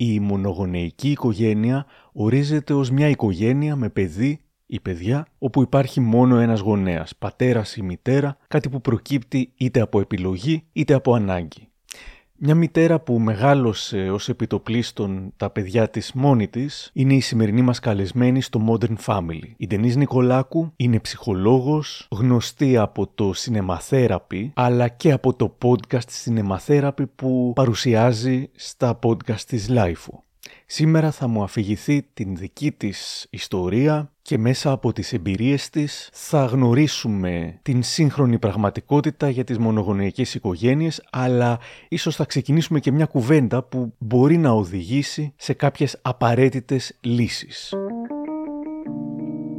Η μονογονεϊκή οικογένεια ορίζεται ως μια οικογένεια με παιδί ή παιδιά όπου υπάρχει μόνο ένας γονέας, πατέρας ή μητέρα, κάτι που προκύπτει είτε από επιλογή είτε από ανάγκη. Μια μητέρα που μεγάλωσε ως επιτοπλίστων τα παιδιά της μόνη της είναι η σημερινή μας καλεσμένη στο Modern Family. Η Ντενής Νικολάκου είναι ψυχολόγος, γνωστή από το Cinema Therapy, αλλά και από το podcast Cinema Therapy που παρουσιάζει στα podcast της Lifeo. Σήμερα θα μου αφηγηθεί την δική της ιστορία και μέσα από τις εμπειρίες της θα γνωρίσουμε την σύγχρονη πραγματικότητα για τις μονογονεϊκές οικογένειες αλλά ίσως θα ξεκινήσουμε και μια κουβέντα που μπορεί να οδηγήσει σε κάποιες απαραίτητες λύσεις.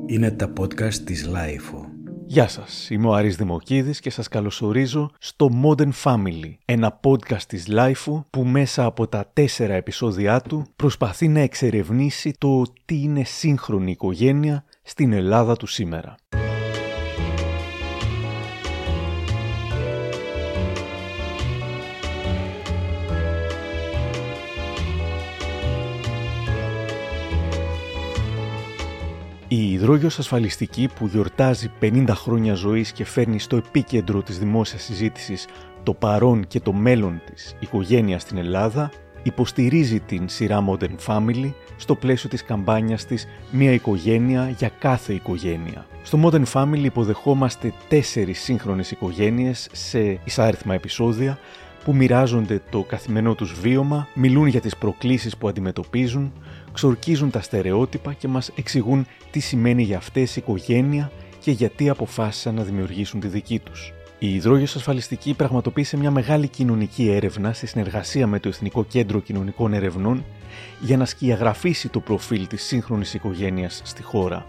Είναι τα podcast της Lifeo. Γεια σας, είμαι ο Άρης Δημοκίδης και σας καλωσορίζω στο Modern Family, ένα podcast της Lifeo που μέσα από τα τέσσερα επεισόδια του προσπαθεί να εξερευνήσει το τι είναι σύγχρονη οικογένεια στην Ελλάδα του σήμερα. Η υδρόγειος ασφαλιστική που γιορτάζει 50 χρόνια ζωής και φέρνει στο επίκεντρο της δημόσιας συζήτησης το παρόν και το μέλλον της οικογένειας στην Ελλάδα υποστηρίζει την σειρά Modern Family στο πλαίσιο της καμπάνιας της «Μία οικογένεια για κάθε οικογένεια». Στο Modern Family υποδεχόμαστε τέσσερις σύγχρονες οικογένειες σε εισάριθμα επεισόδια που μοιράζονται το καθημερινό τους βίωμα, μιλούν για τις προκλήσεις που αντιμετωπίζουν, ξορκίζουν τα στερεότυπα και μας εξηγούν τι σημαίνει για αυτές η οικογένεια και γιατί αποφάσισαν να δημιουργήσουν τη δική τους. Η Ιδρόγειος Ασφαλιστική πραγματοποίησε μια μεγάλη κοινωνική έρευνα σε συνεργασία με το Εθνικό Κέντρο Κοινωνικών Ερευνών για να σκιαγραφίσει το προφίλ της σύγχρονης οικογένειας στη χώρα.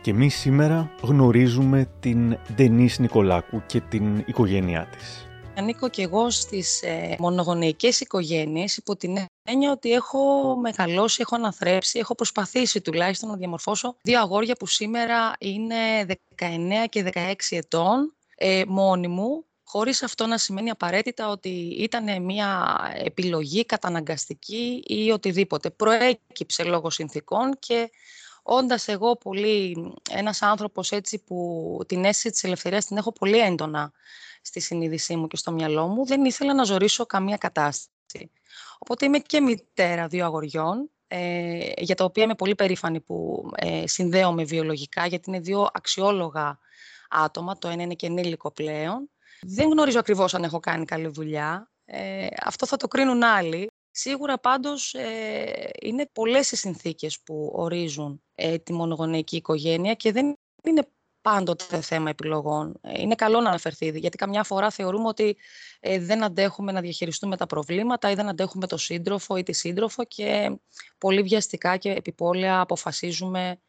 Και εμείς σήμερα γνωρίζουμε την Ντενής Νικολάκου και την οικογένειά της. Ανήκω και εγώ στις ε, μονογονεϊκές οικογένειες υπό την έννοια ότι έχω μεγαλώσει, έχω αναθρέψει, έχω προσπαθήσει τουλάχιστον να διαμορφώσω δύο αγόρια που σήμερα είναι 19 και 16 ετών ε, μόνοι μου, χωρίς αυτό να σημαίνει απαραίτητα ότι ήταν μια επιλογή καταναγκαστική ή οτιδήποτε. Προέκυψε λόγω συνθήκων και όντας εγώ πολύ ένας άνθρωπος έτσι που την αίσθηση της ελευθερίας την έχω πολύ έντονα στη συνείδησή μου και στο μυαλό μου, δεν ήθελα να ζωρίσω καμία κατάσταση. Οπότε είμαι και μητέρα δύο αγοριών, ε, για τα οποία είμαι πολύ περήφανη που ε, συνδέομαι βιολογικά, γιατί είναι δύο αξιόλογα άτομα, το ένα είναι και ενήλικο πλέον. Δεν γνωρίζω ακριβώς αν έχω κάνει καλή δουλειά, ε, αυτό θα το κρίνουν άλλοι. Σίγουρα πάντως ε, είναι πολλές οι συνθήκες που ορίζουν ε, τη μονογονεϊκή οικογένεια και δεν είναι πάντοτε θέμα επιλογών. Ε, είναι καλό να αναφερθεί, γιατί καμιά φορά θεωρούμε ότι ε, δεν αντέχουμε να διαχειριστούμε τα προβλήματα ή δεν αντέχουμε το σύντροφο ή τη σύντροφο και πολύ βιαστικά και επιπόλαια αποφασίζουμε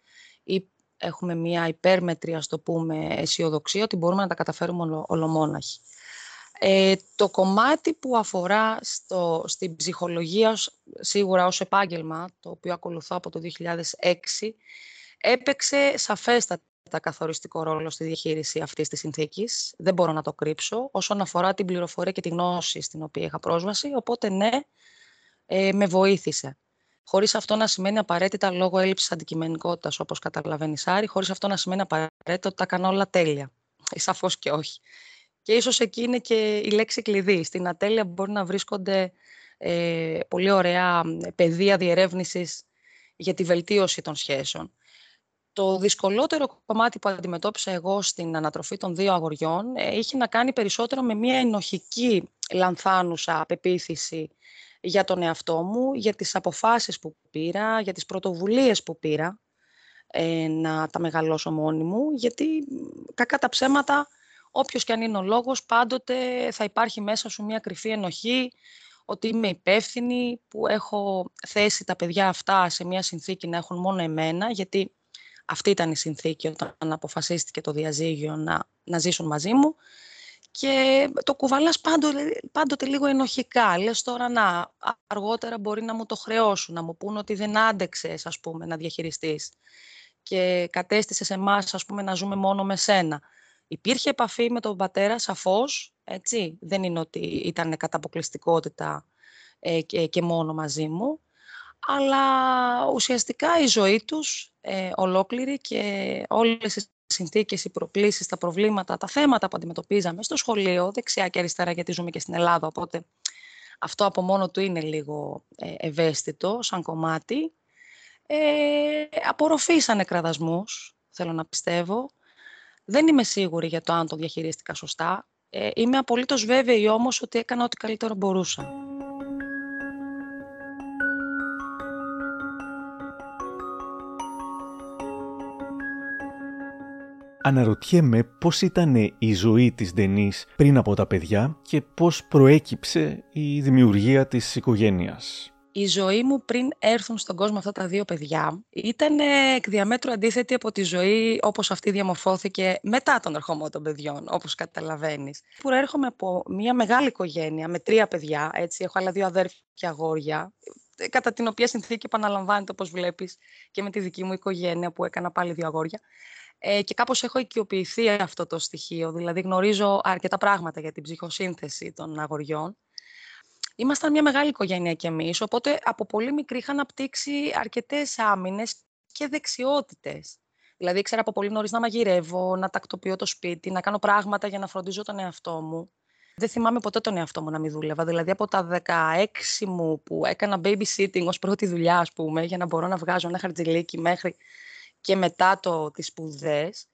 ή έχουμε μια υπέρμετρη, ας το πούμε, αισιοδοξία ότι μπορούμε να τα καταφέρουμε ολομόναχοι. Ε, το κομμάτι που αφορά στο, στην ψυχολογία, σίγουρα ως επάγγελμα, το οποίο ακολουθώ από το 2006, έπαιξε σαφέστατα καθοριστικό ρόλο στη διαχείριση αυτής της συνθήκης. Δεν μπορώ να το κρύψω όσον αφορά την πληροφορία και τη γνώση στην οποία είχα πρόσβαση. Οπότε ναι, ε, με βοήθησε. Χωρίς αυτό να σημαίνει απαραίτητα λόγω έλλειψης αντικειμενικότητας, όπως καταλαβαίνεις Άρη, χωρίς αυτό να σημαίνει απαραίτητα ότι τα κάνω όλα τέλεια. Ε, σαφώς και όχι. Και ίσως εκεί είναι και η λέξη κλειδί. Στην ατέλεια μπορεί να βρίσκονται ε, πολύ ωραία πεδία διερεύνησης για τη βελτίωση των σχέσεων. Το δυσκολότερο κομμάτι που αντιμετώπισα εγώ στην ανατροφή των δύο αγοριών ε, είχε να κάνει περισσότερο με μια ενοχική λανθάνουσα πεποίθηση για τον εαυτό μου, για τις αποφάσεις που πήρα, για τις πρωτοβουλίες που πήρα ε, να τα μεγαλώσω μόνη μου, γιατί κακά τα ψέματα, όποιος και αν είναι ο λόγος, πάντοτε θα υπάρχει μέσα σου μια κρυφή ενοχή, ότι είμαι υπεύθυνη, που έχω θέσει τα παιδιά αυτά σε μια συνθήκη να έχουν μόνο εμένα, γιατί αυτή ήταν η συνθήκη όταν αποφασίστηκε το διαζύγιο να, να ζήσουν μαζί μου. Και το κουβαλάς πάντοτε, πάντοτε λίγο ενοχικά. Λες τώρα να, αργότερα μπορεί να μου το χρεώσουν, να μου πούν ότι δεν άντεξες, ας πούμε, να διαχειριστείς. Και κατέστησες σε εμάς, ας πούμε, να ζούμε μόνο με σένα. Υπήρχε επαφή με τον πατέρα, σαφώς, έτσι. Δεν είναι ότι ήταν κατά αποκλειστικότητα ε, και, και μόνο μαζί μου. αλλά ουσιαστικά η ζωή τους ε, ολόκληρη και όλες οι συνθήκες, οι προκλήσεις, τα προβλήματα, τα θέματα που αντιμετωπίζαμε στο σχολείο, δεξιά και αριστερά γιατί ζούμε και στην Ελλάδα, οπότε αυτό από μόνο του είναι λίγο ε, ευαίσθητο σαν κομμάτι. Ε, απορροφήσανε κραδασμούς, θέλω να πιστεύω. Δεν είμαι σίγουρη για το αν το διαχειρίστηκα σωστά. Ε, είμαι απολύτως βέβαιη όμως ότι έκανα ό,τι καλύτερο μπορούσα. Αναρωτιέμαι πώς ήταν η ζωή της Ντενής πριν από τα παιδιά και πώς προέκυψε η δημιουργία της οικογένειας. Η ζωή μου πριν έρθουν στον κόσμο αυτά τα δύο παιδιά ήταν εκ διαμέτρου αντίθετη από τη ζωή όπως αυτή διαμορφώθηκε μετά τον ερχομό των παιδιών, όπως καταλαβαίνεις. Προέρχομαι από μια μεγάλη οικογένεια με τρία παιδιά, έτσι, έχω άλλα δύο αδέρφια αγόρια, κατά την οποία συνθήκη επαναλαμβάνεται όπως βλέπεις και με τη δική μου οικογένεια που έκανα πάλι δύο αγόρια. Ε, και κάπως έχω οικειοποιηθεί αυτό το στοιχείο, δηλαδή γνωρίζω αρκετά πράγματα για την ψυχοσύνθεση των αγοριών. Ήμασταν μια μεγάλη οικογένεια κι εμείς, οπότε από πολύ μικρή είχα αναπτύξει αρκετές άμυνες και δεξιότητες. Δηλαδή, ήξερα από πολύ νωρίς να μαγειρεύω, να τακτοποιώ το σπίτι, να κάνω πράγματα για να φροντίζω τον εαυτό μου. Δεν θυμάμαι ποτέ τον εαυτό μου να μην δούλευα. Δηλαδή, από τα 16 μου που έκανα babysitting ως πρώτη δουλειά, ας πούμε, για να μπορώ να βγάζω ένα χαρτζηλίκι μέχρι και μετά το, τις σπουδές,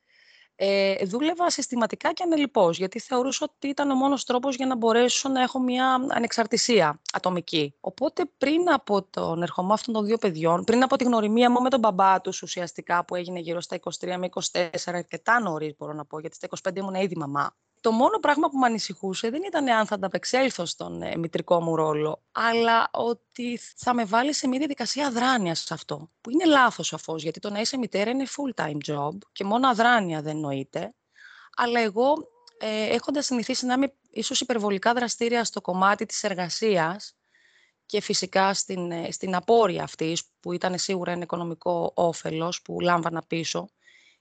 ε, δούλευα συστηματικά και ανελιπώς, γιατί θεωρούσα ότι ήταν ο μόνος τρόπος για να μπορέσω να έχω μια ανεξαρτησία ατομική. Οπότε πριν από τον ερχομό αυτών των δύο παιδιών, πριν από τη γνωριμία μου με τον μπαμπά τους ουσιαστικά που έγινε γύρω στα 23 με 24, αρκετά νωρίς μπορώ να πω, γιατί στα 25 ήμουν ήδη μαμά, το μόνο πράγμα που με ανησυχούσε δεν ήταν αν θα ανταπεξέλθω στον ε, μητρικό μου ρόλο, αλλά ότι θα με βάλει σε μια διαδικασία αδράνειας σε αυτό. Που είναι λάθος σαφώς, γιατί το να είσαι μητέρα είναι full-time job και μόνο αδράνεια δεν νοείται. Αλλά εγώ, ε, έχοντας συνηθίσει να είμαι ίσως υπερβολικά δραστήρια στο κομμάτι της εργασίας και φυσικά στην, ε, στην απόρρια αυτής, που ήταν σίγουρα ένα οικονομικό όφελος που λάμβανα πίσω,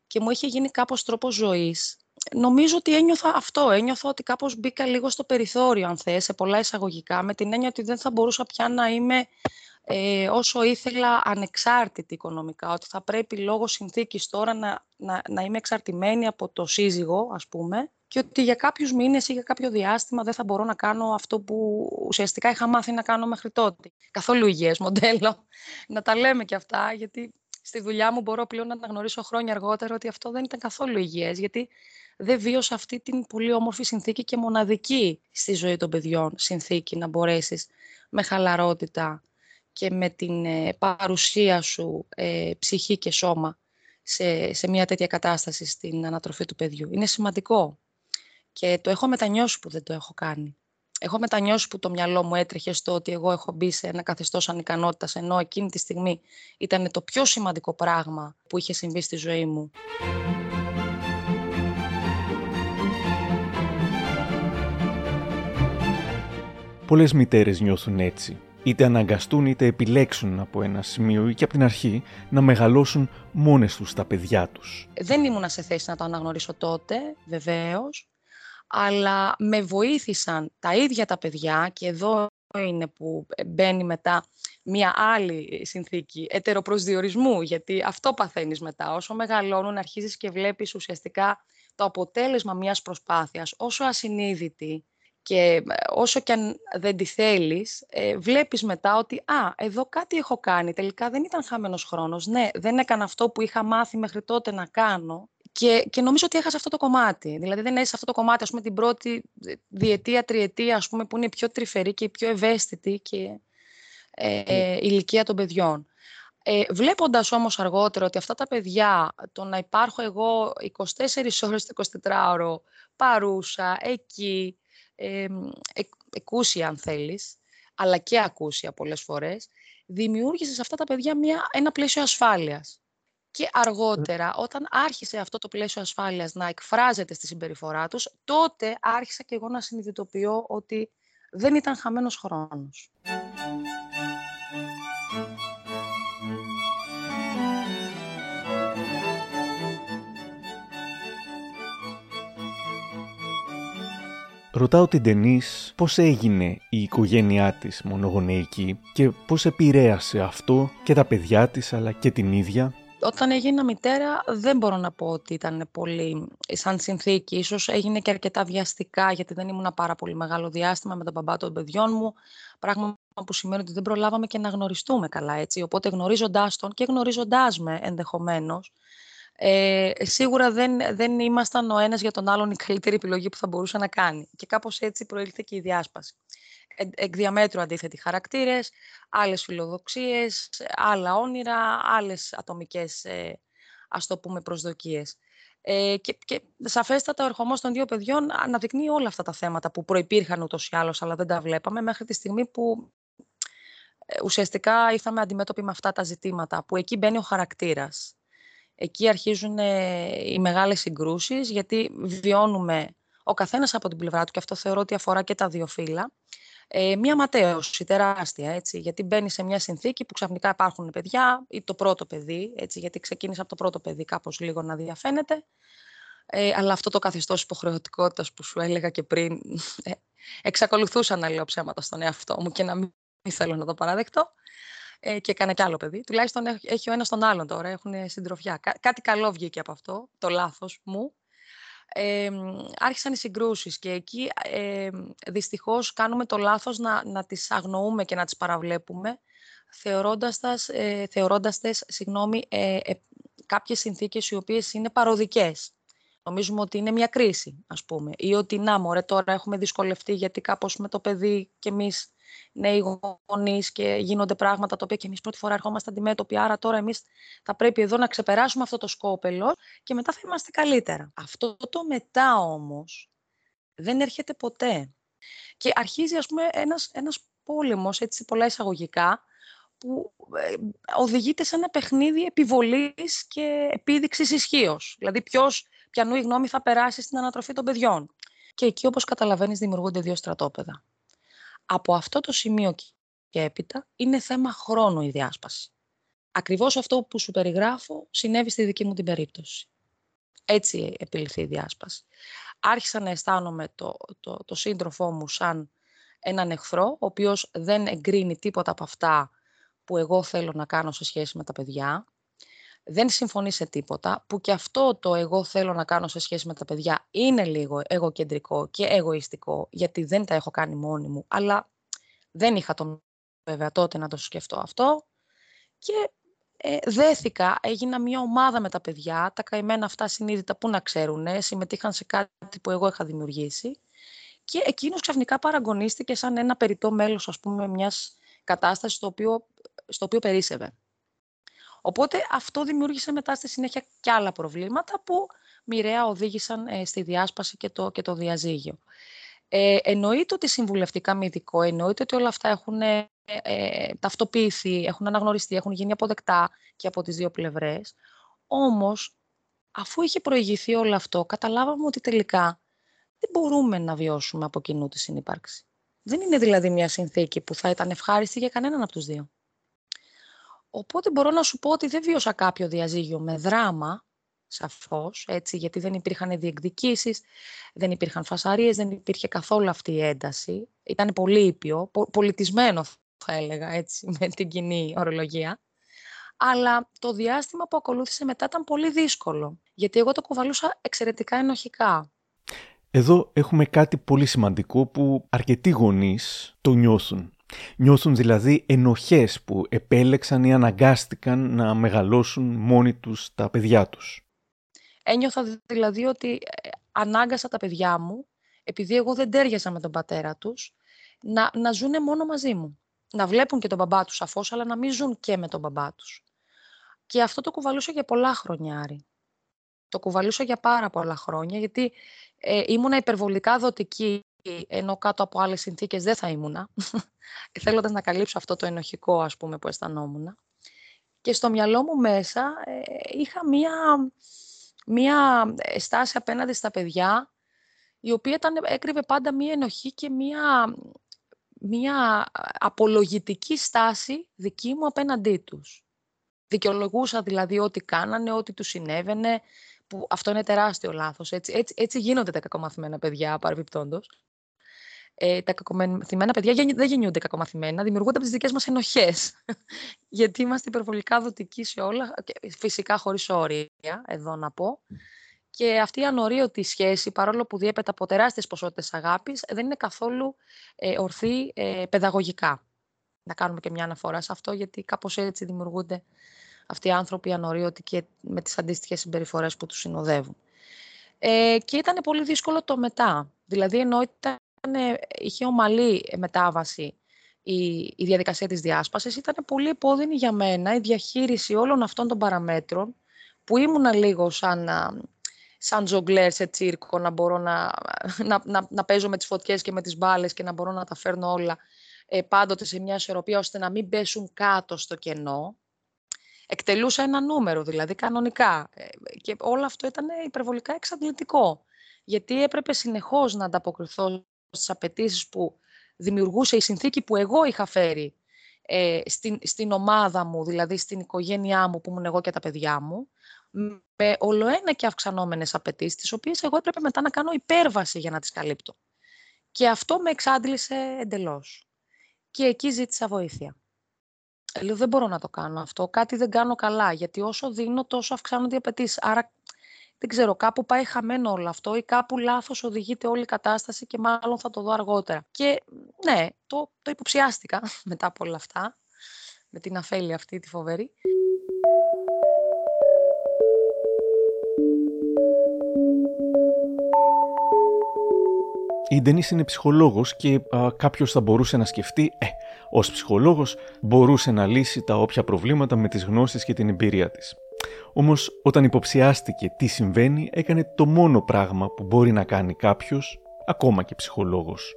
και μου είχε γίνει κάπως τρόπος ζωής νομίζω ότι ένιωθα αυτό. Ένιωθα ότι κάπως μπήκα λίγο στο περιθώριο, αν θες, σε πολλά εισαγωγικά, με την έννοια ότι δεν θα μπορούσα πια να είμαι ε, όσο ήθελα ανεξάρτητη οικονομικά, ότι θα πρέπει λόγω συνθήκης τώρα να, να, να είμαι εξαρτημένη από το σύζυγο, ας πούμε, και ότι για κάποιους μήνες ή για κάποιο διάστημα δεν θα μπορώ να κάνω αυτό που ουσιαστικά είχα μάθει να κάνω μέχρι τότε. Καθόλου υγιές μοντέλο. Να τα λέμε και αυτά, γιατί στη δουλειά μου μπορώ πλέον να αναγνωρίσω χρόνια αργότερα ότι αυτό δεν ήταν καθόλου υγιές, γιατί δεν βίωσα αυτή την πολύ όμορφη συνθήκη και μοναδική στη ζωή των παιδιών συνθήκη να μπορέσεις με χαλαρότητα και με την ε, παρουσία σου ε, ψυχή και σώμα σε, σε μια τέτοια κατάσταση στην ανατροφή του παιδιού. Είναι σημαντικό και το έχω μετανιώσει που δεν το έχω κάνει. Έχω μετανιώσει που το μυαλό μου έτρεχε στο ότι εγώ έχω μπει σε ένα καθεστώς ανικανότητας, ενώ εκείνη τη στιγμή ήταν το πιο σημαντικό πράγμα που είχε συμβεί στη ζωή μου. Πολλές μητέρες νιώθουν έτσι. Είτε αναγκαστούν είτε επιλέξουν από ένα σημείο ή και από την αρχή να μεγαλώσουν μόνες τους τα παιδιά τους. Δεν ήμουνα σε θέση να το αναγνωρίσω τότε, βεβαίως, αλλά με βοήθησαν τα ίδια τα παιδιά και εδώ είναι που μπαίνει μετά μια άλλη συνθήκη ετεροπροσδιορισμού, γιατί αυτό παθαίνεις μετά. Όσο μεγαλώνουν αρχίζεις και βλέπεις ουσιαστικά το αποτέλεσμα μιας προσπάθειας, όσο ασυνείδητη και ε, όσο και αν δεν τη θέλεις, ε, βλέπεις μετά ότι «Α, εδώ κάτι έχω κάνει, τελικά δεν ήταν χαμένος χρόνος, ναι, δεν έκανα αυτό που είχα μάθει μέχρι τότε να κάνω και, και νομίζω ότι έχασα αυτό το κομμάτι. Δηλαδή δεν έχεις αυτό το κομμάτι, ας πούμε, την πρώτη διετία, τριετία, ας πούμε, που είναι η πιο τρυφερή και η πιο ευαίσθητη και ε, ε, ηλικία των παιδιών. Ε, βλέποντας όμως αργότερα ότι αυτά τα παιδιά, το να υπάρχω εγώ 24 ώρες το 24ωρο παρούσα, εκεί, ε, εκούσια αν θέλεις, αλλά και ακούσια πολλές φορές, δημιούργησες σε αυτά τα παιδιά μια, ένα πλαίσιο ασφάλειας. Και αργότερα, όταν άρχισε αυτό το πλαίσιο ασφάλειας να εκφράζεται στη συμπεριφορά τους, τότε άρχισα και εγώ να συνειδητοποιώ ότι δεν ήταν χαμένος χρόνος. Ρωτάω την Τενής πώς έγινε η οικογένειά της μονογονεϊκή και πώς επηρέασε αυτό και τα παιδιά της αλλά και την ίδια όταν έγινα μητέρα δεν μπορώ να πω ότι ήταν πολύ σαν συνθήκη. Ίσως έγινε και αρκετά βιαστικά γιατί δεν ήμουν πάρα πολύ μεγάλο διάστημα με τον μπαμπά των παιδιών μου. Πράγμα που σημαίνει ότι δεν προλάβαμε και να γνωριστούμε καλά έτσι. Οπότε γνωρίζοντάς τον και γνωρίζοντάς με ενδεχομένως ε, σίγουρα δεν, δεν ήμασταν ο ένας για τον άλλον η καλύτερη επιλογή που θα μπορούσε να κάνει. Και κάπως έτσι προήλθε και η διάσπαση εκ διαμέτρου αντίθετοι χαρακτήρες, άλλες φιλοδοξίες, άλλα όνειρα, άλλες ατομικές, ε, ας το πούμε, προσδοκίες. Ε, και, και σαφέστατα ο ερχομός των δύο παιδιών αναδεικνύει όλα αυτά τα θέματα που προϋπήρχαν ούτως ή άλλως, αλλά δεν τα βλέπαμε μέχρι τη στιγμή που ε, ουσιαστικά ήρθαμε αντιμέτωποι με αυτά τα ζητήματα, που εκεί μπαίνει ο χαρακτήρας. Εκεί αρχίζουν ε, οι μεγάλες συγκρούσεις, γιατί βιώνουμε ο καθένας από την πλευρά του, και αυτό θεωρώ ότι αφορά και τα δύο φύλλα, ε, μία ματέωση τεράστια, έτσι, γιατί μπαίνει σε μια συνθήκη που ξαφνικά υπάρχουν παιδιά ή το πρώτο παιδί, έτσι, γιατί ξεκίνησε από το πρώτο παιδί κάπως λίγο να διαφαίνεται, ε, αλλά αυτό το καθεστώς υποχρεωτικότητας που σου έλεγα και πριν, ε, εξακολουθούσα να λέω ψέματα στον εαυτό μου και να μην θέλω να το παραδεχτώ. Ε, και έκανε κι άλλο παιδί. Τουλάχιστον έχει ο ένας τον άλλον τώρα, έχουν συντροφιά. κάτι καλό βγήκε από αυτό, το λάθος μου, ε, άρχισαν οι συγκρούσεις και εκεί ε, δυστυχώς κάνουμε το λάθος να, να τις αγνοούμε και να τις παραβλέπουμε θεωρώντας, τας, ε, θεωρώντας τες, συγγνώμη, ε, ε, κάποιες συνθήκες οι οποίες είναι παροδικές. Νομίζουμε ότι είναι μια κρίση, ας πούμε, ή ότι να μωρέ τώρα έχουμε δυσκολευτεί γιατί κάπως με το παιδί και εμείς νέοι γονείς και γίνονται πράγματα τα οποία και εμείς πρώτη φορά ερχόμαστε αντιμέτωποι. Άρα τώρα εμείς θα πρέπει εδώ να ξεπεράσουμε αυτό το σκόπελο και μετά θα είμαστε καλύτερα. Αυτό το μετά όμως δεν έρχεται ποτέ. Και αρχίζει ας πούμε ένας, ένας πόλεμος, έτσι πολλά εισαγωγικά, που ε, οδηγείται σε ένα παιχνίδι επιβολής και επίδειξης ισχύως. Δηλαδή ποιος, ποιανού η γνώμη θα περάσει στην ανατροφή των παιδιών. Και εκεί όπως καταλαβαίνεις δημιουργούνται δύο στρατόπεδα. Από αυτό το σημείο και έπειτα είναι θέμα χρόνου η διάσπαση. Ακριβώς αυτό που σου περιγράφω συνέβη στη δική μου την περίπτωση. Έτσι επιληθεί η διάσπαση. Άρχισα να αισθάνομαι το, το, το σύντροφό μου σαν έναν εχθρό, ο οποίος δεν εγκρίνει τίποτα από αυτά που εγώ θέλω να κάνω σε σχέση με τα παιδιά. Δεν συμφωνεί σε τίποτα, που και αυτό το εγώ θέλω να κάνω σε σχέση με τα παιδιά είναι λίγο εγωκεντρικό και εγωιστικό, γιατί δεν τα έχω κάνει μόνη μου, αλλά δεν είχα το βέβαια τότε να το σκεφτώ αυτό. Και ε, δέθηκα, έγινα μια ομάδα με τα παιδιά, τα καημένα αυτά συνείδητα που να ξέρουν, συμμετείχαν σε κάτι που εγώ είχα δημιουργήσει και εκείνος ξαφνικά παραγωνίστηκε σαν ένα περιττό μέλος, ας πούμε, μιας κατάστασης στο οποίο, στο οποίο περίσευε. Οπότε αυτό δημιούργησε μετά στη συνέχεια και άλλα προβλήματα που μοιραία οδήγησαν ε, στη διάσπαση και το, και το διαζύγιο. Ε, εννοείται ότι συμβουλευτικά με ειδικό, εννοείται ότι όλα αυτά έχουν ε, ε, ταυτοποιηθεί, έχουν αναγνωριστεί, έχουν γίνει αποδεκτά και από τις δύο πλευρές. Όμως, αφού είχε προηγηθεί όλο αυτό, καταλάβαμε ότι τελικά δεν μπορούμε να βιώσουμε από κοινού τη συνύπαρξη. Δεν είναι δηλαδή μια συνθήκη που θα ήταν ευχάριστη για κανέναν από τους δύο. Οπότε μπορώ να σου πω ότι δεν βίωσα κάποιο διαζύγιο με δράμα, σαφώς, έτσι, γιατί δεν υπήρχαν διεκδικήσεις, δεν υπήρχαν φασαρίες, δεν υπήρχε καθόλου αυτή η ένταση. Ήταν πολύ ήπιο, πολιτισμένο θα έλεγα, έτσι, με την κοινή ορολογία. Αλλά το διάστημα που ακολούθησε μετά ήταν πολύ δύσκολο, γιατί εγώ το κουβαλούσα εξαιρετικά ενοχικά. Εδώ έχουμε κάτι πολύ σημαντικό που αρκετοί γονείς το νιώθουν. Νιώθουν δηλαδή ενοχές που επέλεξαν ή αναγκάστηκαν να μεγαλώσουν μόνοι τους τα παιδιά τους. Ένιωθα δηλαδή ότι ε, ανάγκασα τα παιδιά μου, επειδή εγώ δεν τέριαζα με τον πατέρα τους, να, να ζουνε μόνο μαζί μου. Να βλέπουν και τον μπαμπά τους σαφώς, αλλά να μην ζουν και με τον μπαμπά τους. Και αυτό το κουβαλούσα για πολλά χρόνια, Άρη. Το κουβαλούσα για πάρα πολλά χρόνια, γιατί ε, ήμουνα υπερβολικά δοτική, ενώ κάτω από άλλες συνθήκες δεν θα ήμουνα, θέλοντας να καλύψω αυτό το ενοχικό, ας πούμε, που αισθανόμουν. Και στο μυαλό μου μέσα ε, είχα μία μία ε, στάση απέναντι στα παιδιά, η οποία ήταν, έκρυβε πάντα μία ενοχή και μία, μία απολογητική στάση δική μου απέναντί τους. Δικαιολογούσα δηλαδή ό,τι κάνανε, ό,τι τους συνέβαινε, που αυτό είναι τεράστιο λάθος. Έτσι, έτσι, έτσι γίνονται τα κακομαθημένα παιδιά παρεμπιπτόντως. Ε, τα κακομαθημένα παιδιά δεν γεννιούνται κακομαθημένα, δημιουργούνται από τις δικές μας ενοχές. Γιατί είμαστε υπερβολικά δοτικοί σε όλα, φυσικά χωρίς όρια, εδώ να πω. Και αυτή η ανορίωτη σχέση, παρόλο που διέπεται από τεράστιες ποσότητες αγάπης, δεν είναι καθόλου ε, ορθή ε, παιδαγωγικά. Να κάνουμε και μια αναφορά σε αυτό, γιατί κάπως έτσι δημιουργούνται αυτοί οι άνθρωποι ανορίωτοι και με τις αντίστοιχες συμπεριφορές που τους συνοδεύουν. Ε, και ήταν πολύ δύσκολο το μετά. Δηλαδή, ενώ ήταν, είχε ομαλή μετάβαση η, η διαδικασία της διάσπασης, ήταν πολύ επώδυνη για μένα η διαχείριση όλων αυτών των παραμέτρων, που ήμουνα λίγο σαν, σαν ζογκλέρ σε τσίρκο, να μπορώ να, να, να, να παίζω με τις φωτιές και με τις μπάλες και να μπορώ να τα φέρνω όλα ε, πάντοτε σε μια ισορροπία, ώστε να μην πέσουν κάτω στο κενό εκτελούσα ένα νούμερο, δηλαδή κανονικά. Ε, και όλο αυτό ήταν υπερβολικά εξαντλητικό. Γιατί έπρεπε συνεχώς να ανταποκριθώ στις απαιτήσεις που δημιουργούσε η συνθήκη που εγώ είχα φέρει ε, στην, στην ομάδα μου, δηλαδή στην οικογένειά μου που ήμουν εγώ και τα παιδιά μου, με ολοένα και αυξανόμενες απαιτήσεις, τις οποίες εγώ έπρεπε μετά να κάνω υπέρβαση για να τις καλύπτω. Και αυτό με εξάντλησε εντελώς. Και εκεί ζήτησα βοήθεια. Λέω δεν μπορώ να το κάνω αυτό, κάτι δεν κάνω καλά, γιατί όσο δίνω τόσο αυξάνονται οι απαιτήσεις. Άρα δεν ξέρω, κάπου πάει χαμένο όλο αυτό ή κάπου λάθος οδηγείται όλη η κατάσταση και μάλλον θα το δω αργότερα. Και ναι, το, το υποψιάστηκα μετά από όλα αυτά, με την αφέλεια αυτή τη φοβερή. Η Ντενίς είναι ψυχολόγος και α, κάποιος θα μπορούσε να σκεφτεί «Ε, ως ψυχολόγος μπορούσε να λύσει τα όποια προβλήματα με τις γνώσεις και την εμπειρία της». Όμως όταν υποψιάστηκε τι συμβαίνει έκανε το μόνο πράγμα που μπορεί να κάνει κάποιος, ακόμα και ψυχολόγος.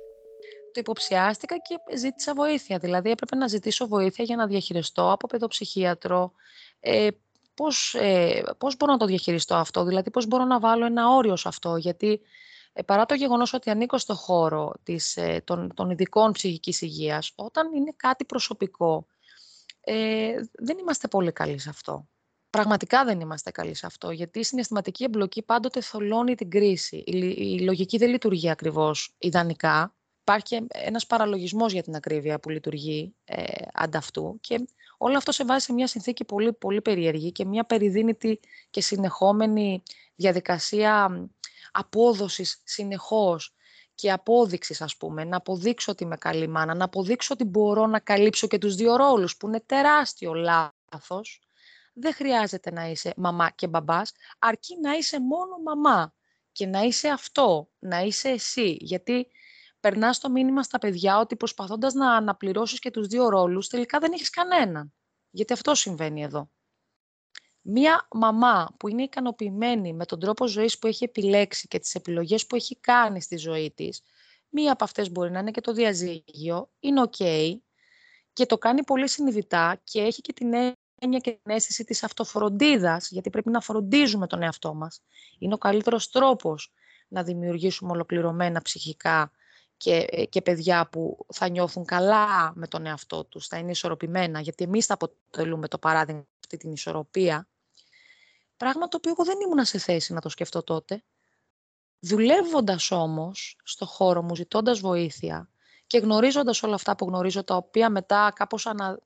Το υποψιάστηκα και ζήτησα βοήθεια. Δηλαδή έπρεπε να ζητήσω βοήθεια για να διαχειριστώ από παιδοψυχίατρο, ε, πώς, ε, πώς μπορώ να το διαχειριστώ αυτό, δηλαδή πώς μπορώ να βάλω ένα όριο σε αυτό, γιατί ε, παρά το γεγονός ότι ανήκω στο χώρο της, ε, των, των ειδικών ψυχικής υγείας, όταν είναι κάτι προσωπικό, ε, δεν είμαστε πολύ καλοί σε αυτό. Πραγματικά δεν είμαστε καλοί σε αυτό, γιατί η συναισθηματική εμπλοκή πάντοτε θολώνει την κρίση. Η, η λογική δεν λειτουργεί ακριβώς ιδανικά. Υπάρχει ένας παραλογισμός για την ακρίβεια που λειτουργεί ε, ανταυτού και όλο αυτό σε βάζει σε μια συνθήκη πολύ, πολύ περίεργη και μια περιδίνητη και συνεχόμενη διαδικασία απόδοσης συνεχώς και απόδειξης ας πούμε, να αποδείξω ότι είμαι καλή μάνα, να αποδείξω ότι μπορώ να καλύψω και τους δύο ρόλους που είναι τεράστιο λάθος. Δεν χρειάζεται να είσαι μαμά και μπαμπάς, αρκεί να είσαι μόνο μαμά και να είσαι αυτό, να είσαι εσύ. Γιατί περνάς το μήνυμα στα παιδιά ότι προσπαθώντας να αναπληρώσεις και τους δύο ρόλους, τελικά δεν έχεις κανέναν. Γιατί αυτό συμβαίνει εδώ. Μία μαμά που είναι ικανοποιημένη με τον τρόπο ζωής που έχει επιλέξει και τις επιλογές που έχει κάνει στη ζωή της, μία από αυτές μπορεί να είναι και το διαζύγιο, είναι ok και το κάνει πολύ συνειδητά και έχει και την έννοια και την αίσθηση της αυτοφροντίδας, γιατί πρέπει να φροντίζουμε τον εαυτό μας. Είναι ο καλύτερος τρόπος να δημιουργήσουμε ολοκληρωμένα ψυχικά και, ε, και παιδιά που θα νιώθουν καλά με τον εαυτό τους, θα είναι ισορροπημένα, γιατί εμείς θα αποτελούμε το παράδειγμα αυτή την ισορροπία Πράγμα το οποίο εγώ δεν ήμουν σε θέση να το σκεφτώ τότε. Δουλεύοντας όμως στο χώρο μου, ζητώντας βοήθεια και γνωρίζοντας όλα αυτά που γνωρίζω, τα οποία μετά κάπως ανα, ε,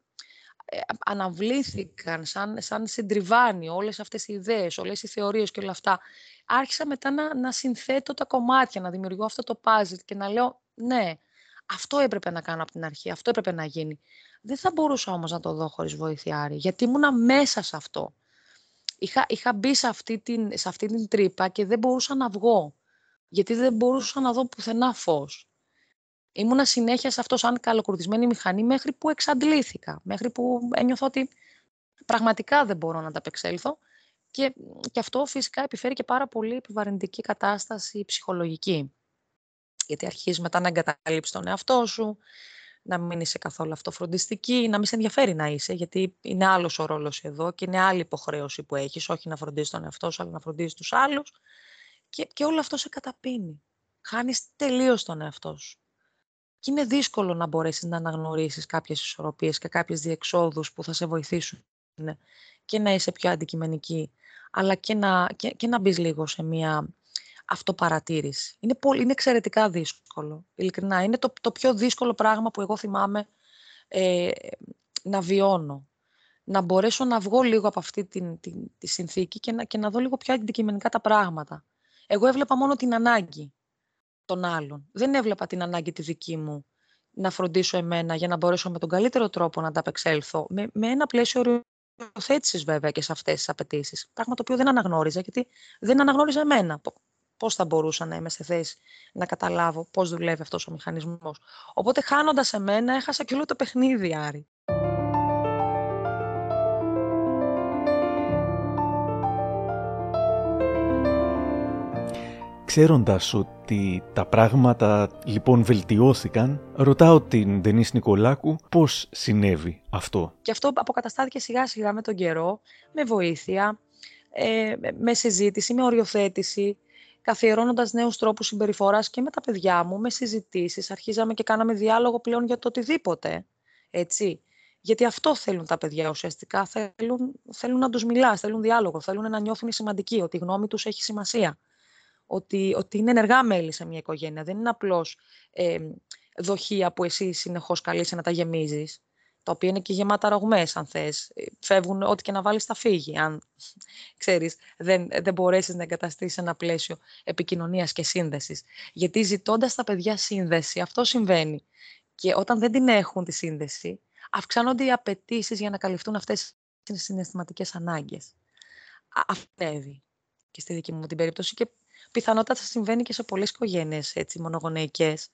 αναβλήθηκαν σαν, σαν συντριβάνι όλες αυτές οι ιδέες, όλες οι θεωρίες και όλα αυτά. Άρχισα μετά να, να συνθέτω τα κομμάτια, να δημιουργώ αυτό το puzzle και να λέω ναι, αυτό έπρεπε να κάνω από την αρχή, αυτό έπρεπε να γίνει. Δεν θα μπορούσα όμως να το δω χωρίς βοήθεια, γιατί ήμουνα μέσα σε αυτό είχα, είχα μπει σε αυτή, την, σε αυτή την τρύπα και δεν μπορούσα να βγω. Γιατί δεν μπορούσα να δω πουθενά φως. Ήμουνα συνέχεια σε αυτός σαν καλοκουρδισμένη μηχανή μέχρι που εξαντλήθηκα. Μέχρι που ένιωθω ότι πραγματικά δεν μπορώ να ανταπεξέλθω. Και, και αυτό φυσικά επιφέρει και πάρα πολύ επιβαρυντική κατάσταση ψυχολογική. Γιατί αρχίζεις μετά να εγκαταλείψεις τον εαυτό σου, να μην είσαι καθόλου αυτοφροντιστική, να μην σε ενδιαφέρει να είσαι, γιατί είναι άλλος ο ρόλος εδώ και είναι άλλη υποχρέωση που έχεις, όχι να φροντίζεις τον εαυτό σου, αλλά να φροντίζεις τους άλλους. Και, και όλο αυτό σε καταπίνει. Χάνεις τελείως τον εαυτό σου. Και είναι δύσκολο να μπορέσεις να αναγνωρίσεις κάποιες ισορροπίες και κάποιες διεξόδους που θα σε βοηθήσουν και να είσαι πιο αντικειμενική, αλλά και να, και, και να μπεις λίγο σε μια αυτοπαρατήρηση. Είναι, πολύ, είναι εξαιρετικά δύσκολο, ειλικρινά. Είναι το, το πιο δύσκολο πράγμα που εγώ θυμάμαι ε, να βιώνω. Να μπορέσω να βγω λίγο από αυτή την, την, τη συνθήκη και να, και να δω λίγο πιο αντικειμενικά τα πράγματα. Εγώ έβλεπα μόνο την ανάγκη των άλλων. Δεν έβλεπα την ανάγκη τη δική μου να φροντίσω εμένα για να μπορέσω με τον καλύτερο τρόπο να ανταπεξέλθω. Με, με ένα πλαίσιο οριοθέτησης βέβαια και σε αυτές τις απαιτήσεις. Πράγμα το οποίο δεν αναγνώριζα, γιατί δεν αναγνώριζα εμένα. Πώς θα μπορούσα να είμαι σε θέση να καταλάβω πώς δουλεύει αυτός ο μηχανισμός. Οπότε, χάνοντας εμένα, έχασα και όλο το παιχνίδι, Άρη. Ξέροντας ότι τα πράγματα λοιπόν βελτιώθηκαν, ρωτάω την Δενής Νικολάκου πώς συνέβη αυτό. Και αυτό αποκαταστάθηκε σιγά σιγά με τον καιρό, με βοήθεια, ε, με συζήτηση, με οριοθέτηση, καθιερώνοντας νέους τρόπους συμπεριφοράς και με τα παιδιά μου, με συζητήσεις. Αρχίζαμε και κάναμε διάλογο πλέον για το οτιδήποτε, έτσι. Γιατί αυτό θέλουν τα παιδιά ουσιαστικά. Θέλουν, θέλουν να τους μιλάς, θέλουν διάλογο, θέλουν να νιώθουν σημαντικοί, ότι η γνώμη τους έχει σημασία ότι, ότι είναι ενεργά μέλη σε μια οικογένεια. Δεν είναι απλώς ε, δοχεία που εσύ συνεχώς καλείσαι να τα γεμίζεις, τα οποία είναι και γεμάτα ρογμές, αν θες. Ε, φεύγουν ό,τι και να βάλεις στα φύγη, αν ξέρεις, δεν, δεν μπορέσεις να εγκαταστήσεις ένα πλαίσιο επικοινωνίας και σύνδεσης. Γιατί ζητώντας τα παιδιά σύνδεση, αυτό συμβαίνει. Και όταν δεν την έχουν τη σύνδεση, αυξάνονται οι απαιτήσεις για να καλυφθούν αυτές οι συναισθηματικές ανάγκες. Αυτεύει και στη δική μου την περίπτωση και πιθανότατα συμβαίνει και σε πολλές οικογένειες έτσι, μονογονεϊκές.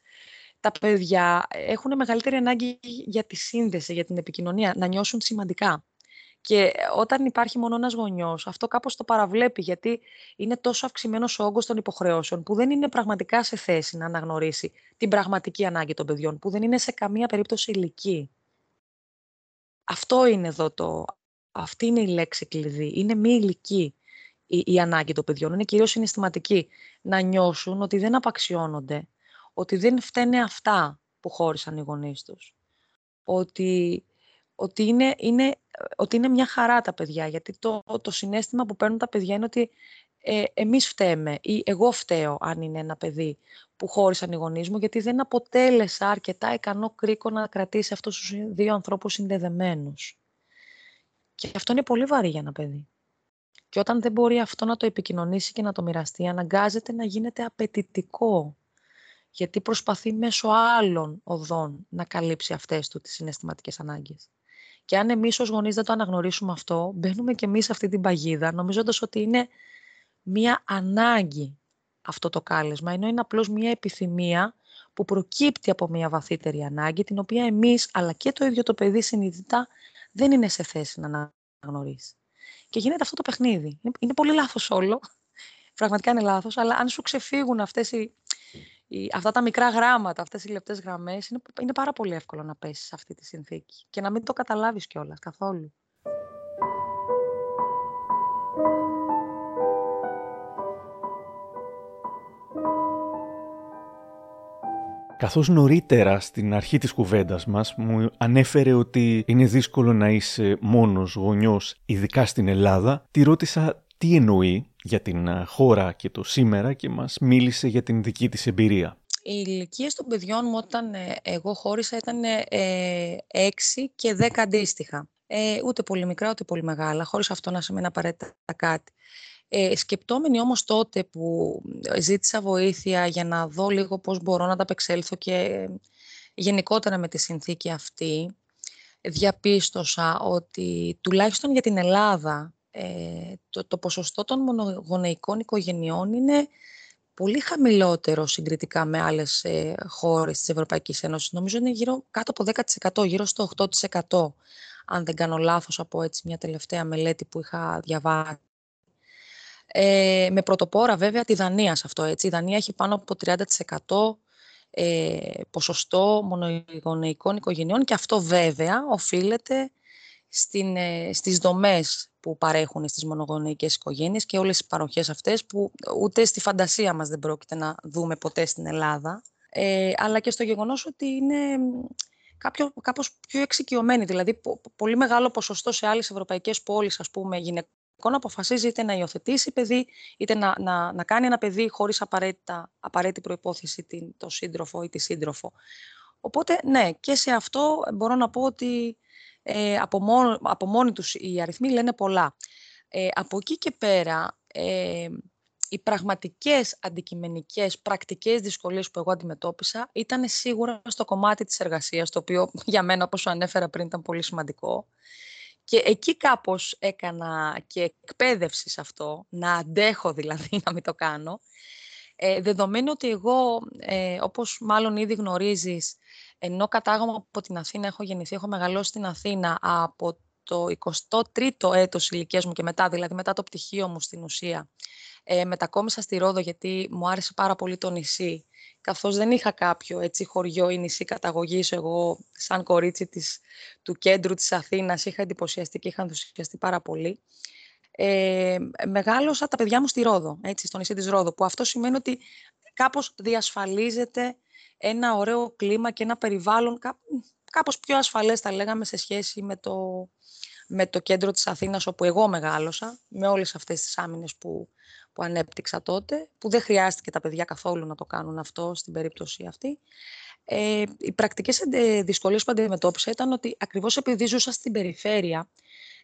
Τα παιδιά έχουν μεγαλύτερη ανάγκη για τη σύνδεση, για την επικοινωνία, να νιώσουν σημαντικά. Και όταν υπάρχει μόνο ένας γονιός, αυτό κάπως το παραβλέπει, γιατί είναι τόσο αυξημένος ο όγκος των υποχρεώσεων, που δεν είναι πραγματικά σε θέση να αναγνωρίσει την πραγματική ανάγκη των παιδιών, που δεν είναι σε καμία περίπτωση ηλική. Αυτό είναι εδώ το. Αυτή είναι η λέξη κλειδί. Είναι μη ηλική η, η ανάγκη των παιδιών. Είναι κυρίως συναισθηματική. Να νιώσουν ότι δεν απαξιώνονται, ότι δεν φταίνε αυτά που χώρισαν οι γονείς τους. Ότι, ότι, είναι, είναι, ότι είναι μια χαρά τα παιδιά, γιατί το, το συνέστημα που παίρνουν τα παιδιά είναι ότι ε, εμείς φταίμε ή εγώ φταίω αν είναι ένα παιδί που χώρισαν οι γονείς μου, γιατί δεν αποτέλεσα αρκετά ικανό κρίκο να κρατήσει αυτούς τους δύο ανθρώπους συνδεδεμένους. Και αυτό είναι πολύ βαρύ για ένα παιδί. Και όταν δεν μπορεί αυτό να το επικοινωνήσει και να το μοιραστεί, αναγκάζεται να γίνεται απαιτητικό. Γιατί προσπαθεί μέσω άλλων οδών να καλύψει αυτές του τις συναισθηματικές ανάγκες. Και αν εμείς ως γονείς δεν το αναγνωρίσουμε αυτό, μπαίνουμε και εμείς σε αυτή την παγίδα, νομίζοντας ότι είναι μία ανάγκη αυτό το κάλεσμα, ενώ είναι απλώς μία επιθυμία που προκύπτει από μία βαθύτερη ανάγκη, την οποία εμείς, αλλά και το ίδιο το παιδί συνειδητά, δεν είναι σε θέση να αναγνωρίσει. Και γίνεται αυτό το παιχνίδι. Είναι, πολύ λάθος όλο. Πραγματικά είναι λάθος, αλλά αν σου ξεφύγουν αυτές οι, οι, αυτά τα μικρά γράμματα, αυτές οι λεπτές γραμμές, είναι, είναι πάρα πολύ εύκολο να πέσεις σε αυτή τη συνθήκη και να μην το καταλάβεις κιόλας καθόλου. Καθώς νωρίτερα στην αρχή της κουβέντας μας μου ανέφερε ότι είναι δύσκολο να είσαι μόνος γονιός, ειδικά στην Ελλάδα, τη ρώτησα τι εννοεί για την χώρα και το σήμερα και μας μίλησε για την δική της εμπειρία. Οι ηλικίες των παιδιών μου όταν ε, εγώ χώρισα ήταν ε, 6 και 10 αντίστοιχα. Ε, ούτε πολύ μικρά ούτε πολύ μεγάλα, χωρίς αυτό να σημαίνει απαραίτητα κάτι. Ε, σκεπτόμενοι όμως τότε που ζήτησα βοήθεια για να δω λίγο πώς μπορώ να τα απεξέλθω και γενικότερα με τη συνθήκη αυτή, διαπίστωσα ότι τουλάχιστον για την Ελλάδα ε, το, το ποσοστό των μονογονεϊκών οικογενειών είναι πολύ χαμηλότερο συγκριτικά με άλλες ε, χώρες της Ευρωπαϊκής Ένωσης. Νομίζω είναι γύρω κάτω από 10%, γύρω στο 8%, αν δεν κάνω λάθος από έτσι μια τελευταία μελέτη που είχα διαβάσει. Ε, με πρωτοπόρα βέβαια τη Δανία σε αυτό. Έτσι. Η Δανία έχει πάνω από 30% ε, ποσοστό μονογονεϊκών οικογενειών και αυτό βέβαια οφείλεται στην, ε, στις δομές που παρέχουν στις μονογονεϊκές οικογένειες και όλες οι παροχές αυτές που ούτε στη φαντασία μας δεν πρόκειται να δούμε ποτέ στην Ελλάδα. Ε, αλλά και στο γεγονός ότι είναι κάποιο, κάπως πιο εξοικειωμένοι. Δηλαδή, πολύ μεγάλο ποσοστό σε άλλες ευρωπαϊκές πόλεις, ας πούμε, γυναικών να αποφασίζει είτε να υιοθετήσει παιδί, είτε να, να, να κάνει ένα παιδί χωρίς απαραίτητα, απαραίτητη προϋπόθεση την, το σύντροφο ή τη σύντροφο. Οπότε, ναι, και σε αυτό μπορώ να πω ότι ε, από, μόνο, από μόνοι τους οι αριθμοί λένε πολλά. Ε, από εκεί και πέρα, ε, οι πραγματικές αντικειμενικές, πρακτικές δυσκολίες που εγώ αντιμετώπισα ήταν σίγουρα στο κομμάτι της εργασίας, το οποίο για μένα, όπως ανέφερα πριν, ήταν πολύ σημαντικό. Και εκεί κάπως έκανα και εκπαίδευση σε αυτό, να αντέχω δηλαδή να μην το κάνω. Ε, δεδομένου ότι εγώ, ε, όπως μάλλον ήδη γνωρίζεις, ενώ κατάγομαι από την Αθήνα, έχω γεννηθεί, έχω μεγαλώσει στην Αθήνα από το 23ο έτος ηλικίας μου και μετά, δηλαδή μετά το πτυχίο μου στην ουσία, ε, μετακόμισα στη Ρόδο γιατί μου άρεσε πάρα πολύ το νησί. Καθώς δεν είχα κάποιο έτσι, χωριό ή νησί καταγωγής, εγώ σαν κορίτσι της, του κέντρου της Αθήνας είχα εντυπωσιαστεί και είχα ενθουσιαστεί πάρα πολύ. Ε, μεγάλωσα τα παιδιά μου στη Ρόδο, έτσι, στο νησί της Ρόδο, που αυτό σημαίνει ότι κάπως διασφαλίζεται ένα ωραίο κλίμα και ένα περιβάλλον κάπως πιο ασφαλές, θα λέγαμε, σε σχέση με το, με το κέντρο της Αθήνας όπου εγώ μεγάλωσα, με όλες αυτές τις άμυνες που, που ανέπτυξα τότε, που δεν χρειάστηκε τα παιδιά καθόλου να το κάνουν αυτό στην περίπτωση αυτή. Ε, οι πρακτικές δυσκολίες που αντιμετώπισα ήταν ότι ακριβώς επειδή ζούσα στην περιφέρεια,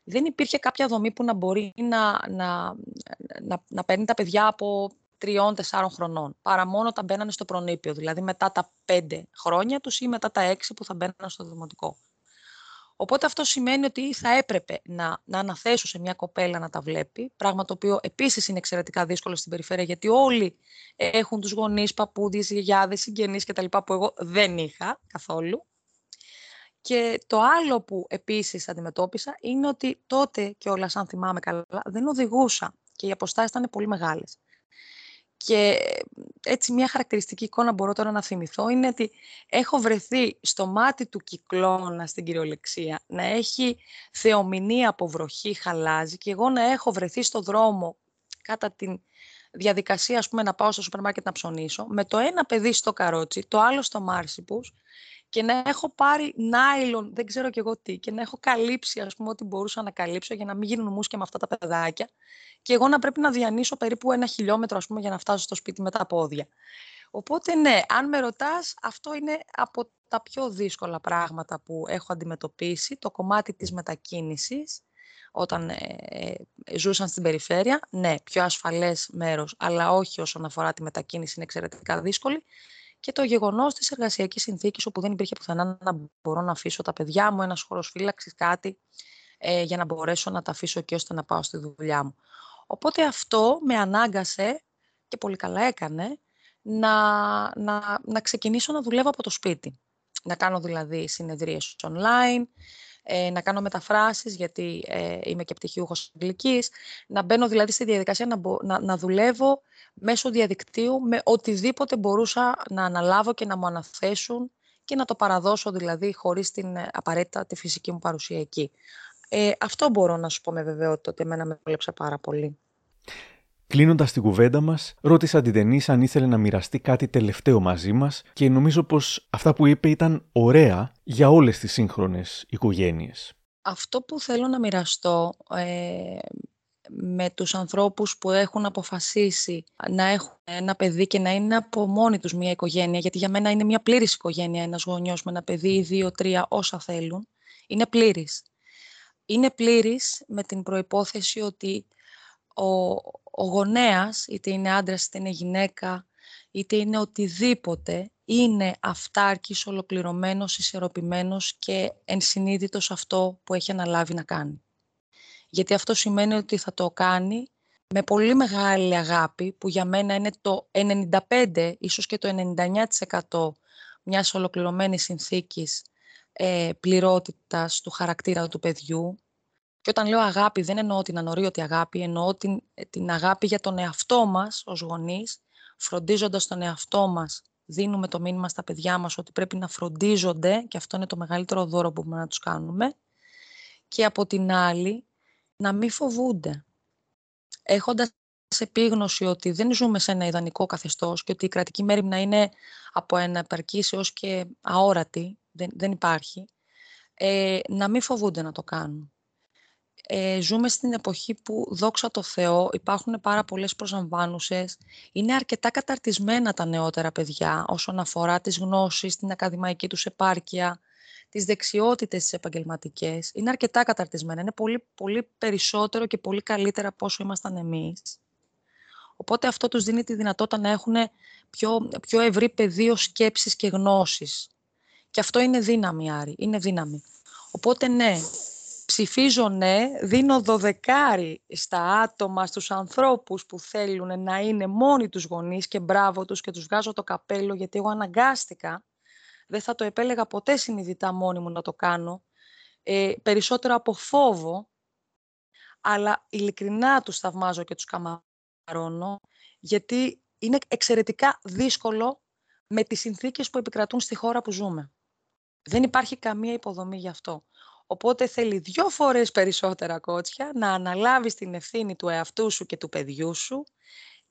δεν υπήρχε κάποια δομή που να μπορεί να, να, να, να παίρνει τα παιδιά από τριών-τεσσάρων χρονών, παρά μόνο όταν μπαίνανε στο προνήπιο, δηλαδή μετά τα πέντε χρόνια τους ή μετά τα έξι που θα μπαίνανε στο δημοτικό. Οπότε αυτό σημαίνει ότι θα έπρεπε να, να αναθέσω σε μια κοπέλα να τα βλέπει, πράγμα το οποίο επίσης είναι εξαιρετικά δύσκολο στην περιφέρεια, γιατί όλοι έχουν τους γονείς, παππούδες, γιαγιάδες, συγγενείς κτλ. που εγώ δεν είχα καθόλου. Και το άλλο που επίσης αντιμετώπισα είναι ότι τότε και όλα, αν θυμάμαι καλά, δεν οδηγούσα και οι αποστάσεις ήταν πολύ μεγάλες. Και έτσι μια χαρακτηριστική εικόνα μπορώ τώρα να θυμηθώ είναι ότι έχω βρεθεί στο μάτι του κυκλώνα στην κυριολεξία να έχει θεομηνία από βροχή, χαλάζει και εγώ να έχω βρεθεί στο δρόμο κατά τη διαδικασία ας πούμε, να πάω στο σούπερ μάρκετ να ψωνίσω με το ένα παιδί στο καρότσι, το άλλο στο μάρσιπους και να έχω πάρει νάιλον, δεν ξέρω κι εγώ τι, και να έχω καλύψει ας πούμε ό,τι μπορούσα να καλύψω για να μην γίνουν μουσκια με αυτά τα παιδάκια και εγώ να πρέπει να διανύσω περίπου ένα χιλιόμετρο ας πούμε για να φτάσω στο σπίτι με τα πόδια. Οπότε ναι, αν με ρωτάς, αυτό είναι από τα πιο δύσκολα πράγματα που έχω αντιμετωπίσει, το κομμάτι της μετακίνησης, όταν ε, ε ζούσαν στην περιφέρεια, ναι, πιο ασφαλές μέρος, αλλά όχι όσον αφορά τη μετακίνηση, είναι εξαιρετικά δύσκολη και το γεγονός της εργασιακής συνθήκης, όπου δεν υπήρχε πουθενά να μπορώ να αφήσω τα παιδιά μου, ένας χώρος φύλαξης, κάτι, ε, για να μπορέσω να τα αφήσω και ώστε να πάω στη δουλειά μου. Οπότε αυτό με ανάγκασε και πολύ καλά έκανε να, να, να ξεκινήσω να δουλεύω από το σπίτι. Να κάνω δηλαδή συνεδρίες online, ε, να κάνω μεταφράσεις, γιατί ε, είμαι και πτυχιούχος αγγλικής, να μπαίνω δηλαδή στη διαδικασία να, να, να δουλεύω μέσω διαδικτύου με οτιδήποτε μπορούσα να αναλάβω και να μου αναθέσουν και να το παραδώσω δηλαδή χωρίς την ε, απαραίτητα τη φυσική μου παρουσία εκεί. Ε, αυτό μπορώ να σου πω με βεβαιότητα ότι εμένα με βόλεψε πάρα πολύ. Κλείνοντας την κουβέντα μας, ρώτησα την Τενή αν ήθελε να μοιραστεί κάτι τελευταίο μαζί μας και νομίζω πως αυτά που είπε ήταν ωραία για όλες τις σύγχρονες οικογένειες. Αυτό που θέλω να μοιραστώ ε, με τους ανθρώπους που έχουν αποφασίσει να έχουν ένα παιδί και να είναι από μόνοι τους μια οικογένεια, γιατί για μένα είναι μια πλήρης οικογένεια ένας γονιός με ένα παιδί ή δύο, τρία, όσα θέλουν, είναι πλήρης. Είναι πλήρης με την προϋπόθεση ότι ο, ο γονέας, είτε είναι άντρας, είτε είναι γυναίκα, είτε είναι οτιδήποτε, είναι αυτάρκης, ολοκληρωμένος, ισορροπημένος και ενσυνείδητος αυτό που έχει αναλάβει να κάνει. Γιατί αυτό σημαίνει ότι θα το κάνει με πολύ μεγάλη αγάπη, που για μένα είναι το 95, ίσως και το 99% μιας ολοκληρωμένης συνθήκης ε, πληρότητας του χαρακτήρα του παιδιού, και όταν λέω αγάπη, δεν εννοώ την ανωρίωτη αγάπη, εννοώ την, την αγάπη για τον εαυτό μας ως γονείς, φροντίζοντας τον εαυτό μας, δίνουμε το μήνυμα στα παιδιά μας ότι πρέπει να φροντίζονται, και αυτό είναι το μεγαλύτερο δώρο που μπορούμε να τους κάνουμε, και από την άλλη, να μην φοβούνται. Έχοντας επίγνωση ότι δεν ζούμε σε ένα ιδανικό καθεστώς και ότι η κρατική μέρημνα είναι από ένα επαρκής έως και αόρατη, δεν, δεν υπάρχει, ε, να μην φοβούνται να το κάνουν ε, ζούμε στην εποχή που, δόξα τω Θεώ, υπάρχουν πάρα πολλές προσαμβάνουσες. Είναι αρκετά καταρτισμένα τα νεότερα παιδιά όσον αφορά τις γνώσεις, την ακαδημαϊκή τους επάρκεια, τις δεξιότητες τις επαγγελματικές. Είναι αρκετά καταρτισμένα. Είναι πολύ, πολύ περισσότερο και πολύ καλύτερα από όσο ήμασταν εμείς. Οπότε αυτό τους δίνει τη δυνατότητα να έχουν πιο, πιο ευρύ πεδίο σκέψης και γνώσης. Και αυτό είναι δύναμη, Άρη. Είναι δύναμη. Οπότε ναι, ψηφίζω ναι, δίνω δωδεκάρι στα άτομα, στους ανθρώπους που θέλουν να είναι μόνοι τους γονείς και μπράβο τους και τους βγάζω το καπέλο γιατί εγώ αναγκάστηκα. Δεν θα το επέλεγα ποτέ συνειδητά μόνη μου να το κάνω. Ε, περισσότερο από φόβο, αλλά ειλικρινά τους θαυμάζω και τους καμαρώνω, γιατί είναι εξαιρετικά δύσκολο με τις συνθήκες που επικρατούν στη χώρα που ζούμε. Δεν υπάρχει καμία υποδομή γι' αυτό. Οπότε θέλει δύο φορές περισσότερα κότσια να αναλάβεις την ευθύνη του εαυτού σου και του παιδιού σου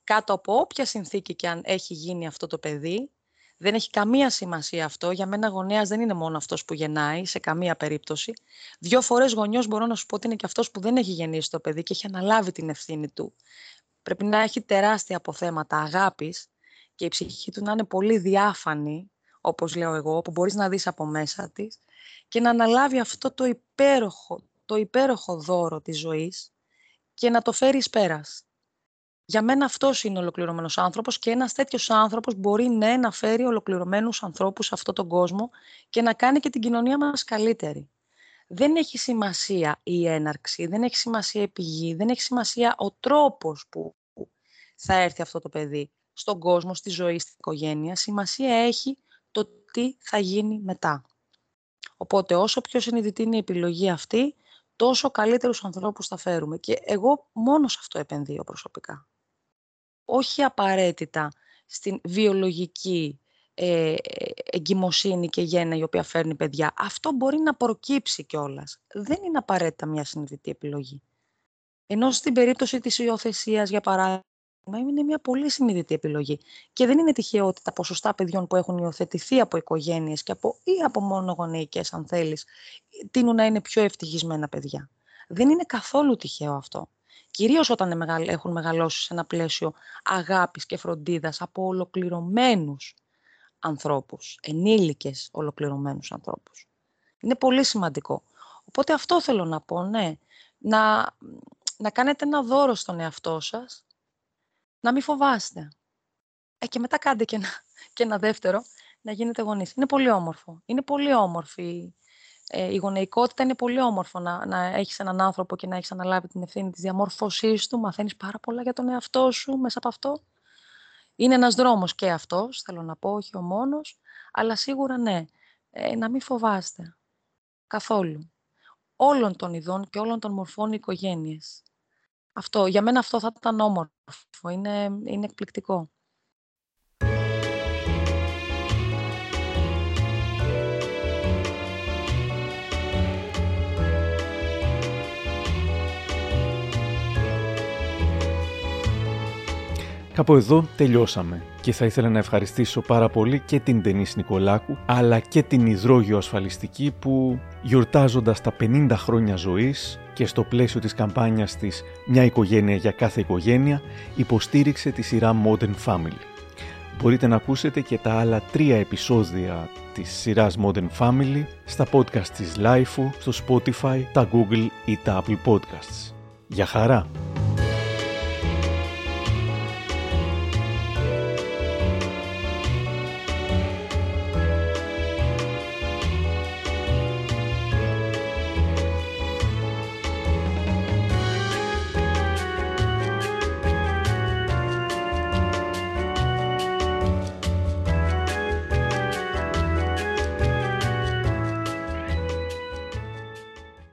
κάτω από όποια συνθήκη και αν έχει γίνει αυτό το παιδί. Δεν έχει καμία σημασία αυτό. Για μένα γονέας δεν είναι μόνο αυτός που γεννάει, σε καμία περίπτωση. Δύο φορές γονιός μπορώ να σου πω ότι είναι και αυτός που δεν έχει γεννήσει το παιδί και έχει αναλάβει την ευθύνη του. Πρέπει να έχει τεράστια αποθέματα αγάπης και η ψυχή του να είναι πολύ διάφανη, όπως λέω εγώ, που μπορείς να δεις από μέσα της και να αναλάβει αυτό το υπέροχο, το υπέροχο δώρο της ζωής και να το φέρει πέρας. Για μένα αυτός είναι ο ολοκληρωμένος άνθρωπος και ένας τέτοιος άνθρωπος μπορεί ναι, να φέρει ολοκληρωμένους ανθρώπους σε αυτόν τον κόσμο και να κάνει και την κοινωνία μας καλύτερη. Δεν έχει σημασία η έναρξη, δεν έχει σημασία η πηγή, δεν έχει σημασία ο τρόπος που θα έρθει αυτό το παιδί στον κόσμο, στη ζωή, στην οικογένεια. Σημασία έχει το τι θα γίνει μετά. Οπότε όσο πιο συνειδητή είναι η επιλογή αυτή, τόσο καλύτερους ανθρώπους θα φέρουμε. Και εγώ μόνος σε αυτό επενδύω προσωπικά. Όχι απαραίτητα στην βιολογική ε, εγκυμοσύνη και γέννα η οποία φέρνει παιδιά. Αυτό μπορεί να προκύψει κιόλας. Δεν είναι απαραίτητα μια συνειδητή επιλογή. Ενώ στην περίπτωση της υιοθεσίας, για παράδειγμα, είναι μια πολύ συνειδητή επιλογή. Και δεν είναι τυχαίο ότι τα ποσοστά παιδιών που έχουν υιοθετηθεί από οικογένειες και από, ή από μονογονεϊκέ, αν θέλεις, τείνουν να είναι πιο ευτυχισμένα παιδιά. Δεν είναι καθόλου τυχαίο αυτό. Κυρίως όταν έχουν μεγαλώσει σε ένα πλαίσιο αγάπης και φροντίδας από ολοκληρωμένους ανθρώπους, ενήλικες ολοκληρωμένους ανθρώπους. Είναι πολύ σημαντικό. Οπότε αυτό θέλω να πω, ναι, να, να κάνετε ένα δώρο στον εαυτό σας να μην φοβάστε. Ε, και μετά κάντε και ένα, και ένα δεύτερο, να γίνετε γονείς. Είναι πολύ όμορφο. Είναι πολύ όμορφη. Ε, η γονεϊκότητα είναι πολύ όμορφο να, να έχεις έναν άνθρωπο και να έχεις αναλάβει την ευθύνη της διαμόρφωσής του. Μαθαίνεις πάρα πολλά για τον εαυτό σου μέσα από αυτό. Είναι ένας δρόμος και αυτός, θέλω να πω, όχι ο μόνος. Αλλά σίγουρα ναι, ε, να μην φοβάστε. Καθόλου. Όλων των ειδών και όλων των μορφών οικογένειες. Αυτό, για μένα αυτό θα ήταν όμορφο. Είναι, είναι εκπληκτικό. Κάπου εδώ τελειώσαμε και θα ήθελα να ευχαριστήσω πάρα πολύ και την Τενής Νικολάκου αλλά και την Ιδρόγειο Ασφαλιστική που γιορτάζοντας τα 50 χρόνια ζωής και στο πλαίσιο της καμπάνιας της «Μια οικογένεια για κάθε οικογένεια» υποστήριξε τη σειρά Modern Family. Μπορείτε να ακούσετε και τα άλλα τρία επεισόδια της σειράς Modern Family στα podcast της Lifeo, στο Spotify, τα Google ή τα Apple Podcasts. Για χαρά!